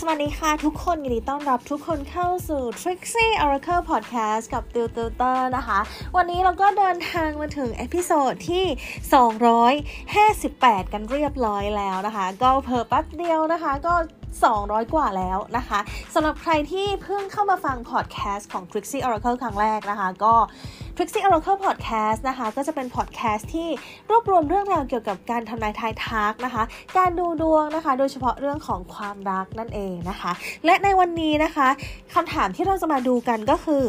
สวัสดีค่ะทุกคนยินดีต้อนรับทุกคนเข้าสู่ Trixie Oracle Podcast กับติวติวเตอร์นะคะ วันนี้เราก็เดินทางมาถึง episode ที่ 258 กันเรียบร้อยแล้วนะคะ ก็เผลอแป๊บเดียวนะคะ ก็ 200 กว่าแล้วนะคะสำหรับใครที่เพิ่งเข้ามาฟังพอดแคสต์ของ Trixie Oracle ครั้งแรกนะคะก็ Trixie Oracle Podcast นะคะก็จะเป็นพอดแคสต์ที่รวบรวมเรื่องราวเกี่ยวกับการทำนายทายทักนะคะ การดูดวงนะคะ โดยเฉพาะเรื่องของความรักนั่นเองนะคะ และในวันนี้นะคะคำถามที่เราจะมาดูกันก็คือ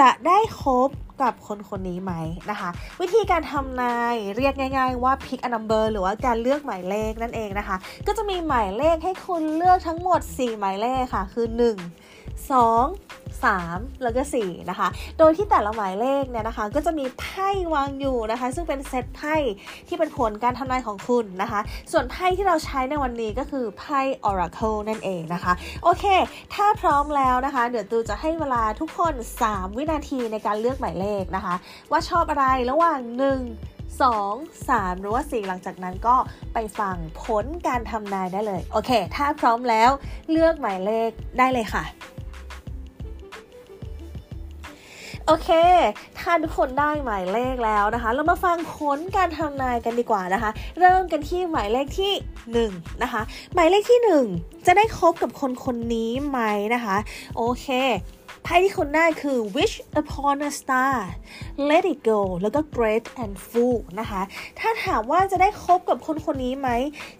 จะได้คบกับคนคนนี้ไหมนะคะ วิธีการทำนายเรียกง่าย ๆ ว่า pick a number หรือว่าการเลือกหมายเลขนั่นเองนะคะ ก็จะมีหมายเลขให้คุณเลือกทั้งหมด 4 หมายเลขค่ะ คือ 1 2 3 แล้วก็ 4 นะคะ โดยที่แต่ละหมายเลขเนี่ยนะคะ ก็จะมีไพ่วางอยู่นะคะ ซึ่งเป็นเซตไพ่ที่เป็นผลการทำนายของคุณนะคะ ส่วนไพ่ที่เราใช้ในวันนี้ก็คือไพ่ Oracle นั่นเองนะคะ โอเค ถ้าพร้อมแล้วนะคะ เดี๋ยวตูจะให้เวลาทุกคน 3 วินาทีในการเลือกหมายเลขนะคะ ว่าชอบอะไรระหว่าง 1 2 3 หรือว่า 4 หลังจากนั้นก็ไปฟังผลการทำนายได้เลย โอเค ถ้าพร้อมแล้วเลือกหมายเลขได้เลยค่ะ โอเค ถ้าทุกคนได้หมายเลขแล้วนะคะ เรามาฟังผลการทำนายกันดีกว่านะคะ เริ่มกันที่หมายเลขที่ 1 นะคะ หมายเลขที่ 1 จะได้คบกับคนคนนี้ไหมนะคะ โอเคไพ่ที่คุณได้คือ wish upon a star let it go แล้วก็ great and full นะคะ ถ้าถามว่าจะได้คบกับคนคนนี้ไหม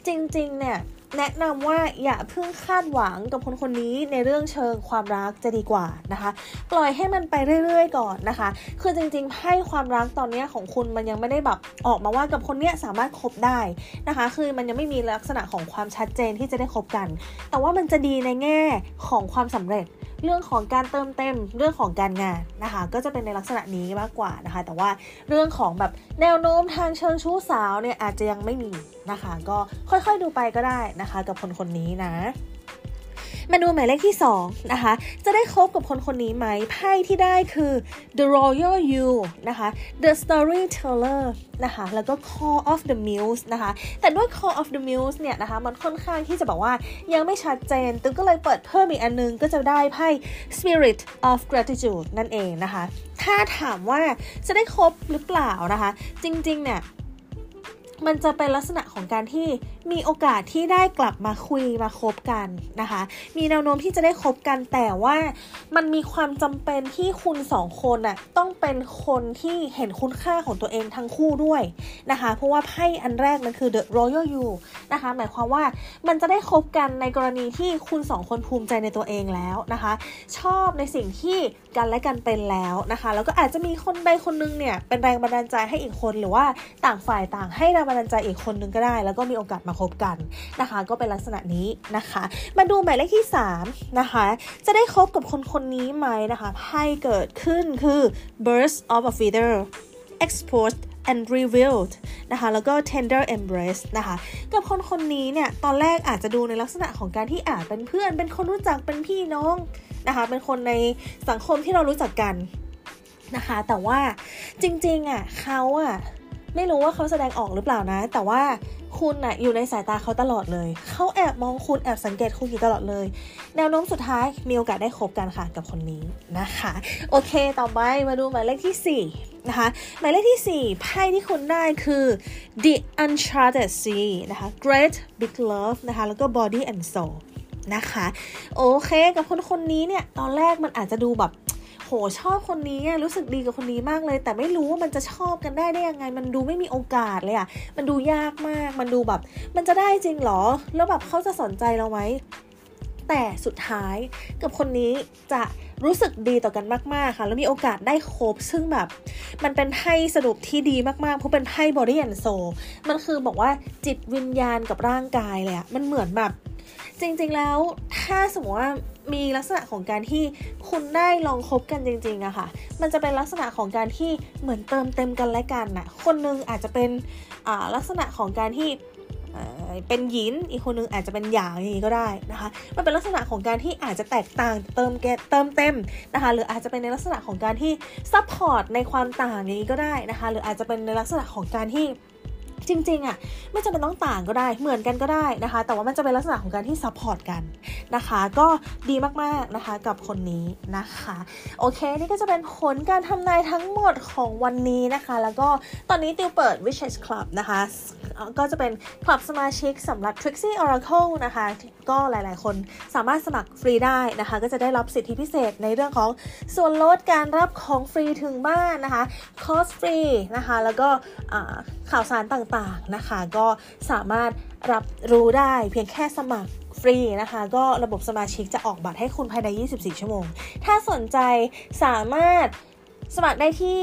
จริง ๆ เนี่ย แนะนำว่าอย่าเพิ่งคาดหวังกับคนคนนี้ในเรื่องเชิงความรักจะดีกว่านะคะ ปล่อยให้มันไปเรื่อยๆ ก่อนนะคะ คือจริงๆให้ความรักตอนนี้ของคุณมันยังไม่ได้แบบออกมาว่ากับคนเนี้ยสามารถคบได้นะคะ คือมันยังไม่มีลักษณะของความชัดเจนที่จะได้คบกัน แต่ว่ามันจะดีในแง่ของความสำเร็จ เรื่องของการเติมเต็มเรื่องของการงานนะคะ ก็จะเป็นในลักษณะนี้มากกว่านะคะ แต่ว่าเรื่องของแบบแนวโน้มทางเชิงชู้สาวเนี่ยอาจจะยังไม่มีนะคะ ก็ค่อยๆดูไปก็ได้นะคะ กับคนคนนี้นะ เมาดูหมายเลขที่ 2 นะคะ จะได้คบกับคนคนนี้ไหมไพ่ที่ได้คือ The Royal You นะคะ The Storyteller นะคะ แล้วก็ Call of the Muse นะคะ แต่ด้วย Call of the Muse เนี่ยนะคะ มันค่อนข้างที่จะบอกว่ายังไม่ชัดเจน ตึงก็เลยเปิดเพิ่มอีกอันนึง ก็จะได้ไพ่ Spirit of Gratitude นั่นเองนะคะ ถ้าถามว่าจะได้คบหรือเปล่านะคะ จริงๆเนี่ย มันจะเป็นลักษณะของการที่มีโอกาสที่ได้กลับมาคุยมาคบกันนะคะ มีแนวโน้มที่จะได้คบกันแต่ว่ามันมีความจำเป็นที่คุณสองคนน่ะต้องเป็นคนที่เห็นคุณค่าของตัวเองทั้งคู่ด้วยนะคะ เพราะว่าไพ่อันแรกมันคือ The Royal You นะคะ หมายความว่ามันจะได้คบกันในกรณีที่คุณสองคนภูมิใจในตัวเองแล้วนะคะ ชอบในสิ่งที่กันและกันเป็นแล้วนะคะ แล้วก็อาจจะมีคนใดคนนึงเนี่ยเป็นแรงบันดาลใจให้อีกคนหรือว่าต่างฝ่ายต่างให้แรงบันดาลใจอีกคนนึงก็ได้ แล้วก็มีโอกาสมาคบกันนะคะ ก็เป็นลักษณะนี้นะคะ มาดูหมายเลขที่3นะคะจะได้คบกับคนคนนี้ไหมนะคะไพ่เกิดขึ้นคือ burst of a feather exposed and revealed นะคะแล้วก็ tender embrace นะคะกับคนคนนี้เนี่ยตอนแรกอาจจะดูในลักษณะของการที่อาจเป็นเพื่อน เป็นคนรู้จักเป็นพี่น้องนะคะเป็นคนในสังคมที่เรารู้จักกันนะคะแต่ว่าจริงๆอะเขาอะ ไม่รู้ว่าเขาแสดงออกหรือเปล่านะ แต่ว่าคุณน่ะอยู่ในสายตาเขาตลอดเลย เขาแอบมองคุณแอบสังเกตคุณอยู่ตลอดเลย แนวโน้มสุดท้ายมีโอกาสได้คบกันค่ะกับคนนี้นะคะ โอเค ต่อไปมาดูหมายเลขที่ 4 นะคะ หมายเลขที่ 4 ไพ่ที่คุณได้คือ the uncharted sea นะคะ great big love นะคะ แล้วก็ body and soul นะคะ โอเค กับคนคนนี้เนี่ย ตอนแรกมันอาจจะดูแบบ โหชอบคนนี้รู้สึกดีกับคนนี้มากเลย แต่ไม่รู้ว่ามันจะชอบกันได้ได้ยังไง มันดูไม่มีโอกาสเลยอะมันดูยากมาก มันดูแบบ มันจะได้จริงหรอ แล้วแบบเขาจะสนใจเราไหมแต่สุดท้ายกับคนนี้จะรู้สึกดีต่อกันมาก ๆ ค่ะ แล้วมีโอกาสได้คบซึ่งแบบ มันเป็นไพ่สรุปที่ดีมากๆ เพราะเป็นไพ่ body and soul มันคือบอกว่าจิตวิญญาณกับร่างกายเลยอะมันเหมือนแบบ จริงๆแล้วถ้าสมมติว่ามีลักษณะของการที่คุณได้ลองคบกันจริงๆอะค่ะ มันจะเป็นลักษณะของการที่เหมือนเติมเต็มกันและกันน่ะคนนึงอาจจะเป็นลักษณะของการที่เป็นหยินอีกคนนึงอาจจะเป็นหยางอย่างนี้ก็ได้นะคะ มันเป็นลักษณะของการที่อาจจะแตกต่างเติมเติมเต็มนะคะ หรืออาจจะเป็นในลักษณะของการที่ support ในความต่างอย่างนี้ก็ได้นะคะ หรืออาจจะเป็นในลักษณะของการที่ จริงๆอะค่ะไม่จำเป็นต้องต่างก็ได้เหมือนกันก็ได้นะคะ แต่ว่ามันจะเป็นลักษณะของการที่ support กันนะคะ ก็ดีมากๆนะคะกับคนนี้นะคะ โอเคนี่ก็จะเป็นผลการทำนายทั้งหมดของวันนี้นะคะ แล้วก็ตอนนี้ติวเปิด Wishes Club นะคะ ก็จะเป็นคลับสมาชิกสำหรับ Trixie Oracle นะคะก็หลาย ๆ คนสามารถสมัครฟรีได้นะคะ ก็จะได้รับสิทธิพิเศษในเรื่องของส่วนลดการรับของฟรีถึงบ้านนะคะคอสฟรีนะคะแล้วก็ข่าวสารต่าง ๆ นะคะ ก็สามารถรับรู้ได้เพียงแค่สมัครฟรีนะคะ ก็ระบบสมาชิกจะออกบัตรให้คุณภายใน 24 ชั่วโมง ถ้าสนใจสามารถสมัครได้ที่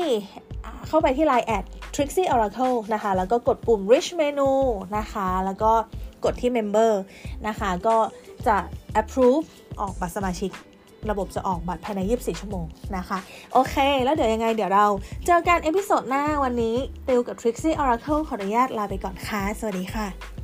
เข้าไปที่ Line แอด Trixie Oracle นะคะ แล้วก็กดปุ่ม Rich Menu นะคะ แล้วก็ กดที่ Member นะคะ ก็จะ approve ออกบัตรสมาชิก ระบบจะออกบัตรภายใน 24 ชั่วโมงนะคะ โอเค แล้วเดี๋ยวยังไงเดี๋ยวเราเจอกัน episode หน้าวันนี้ติวกับ Trixie Oracle ขออนุญาตลาไปก่อนค่ะ สวัสดีค่ะ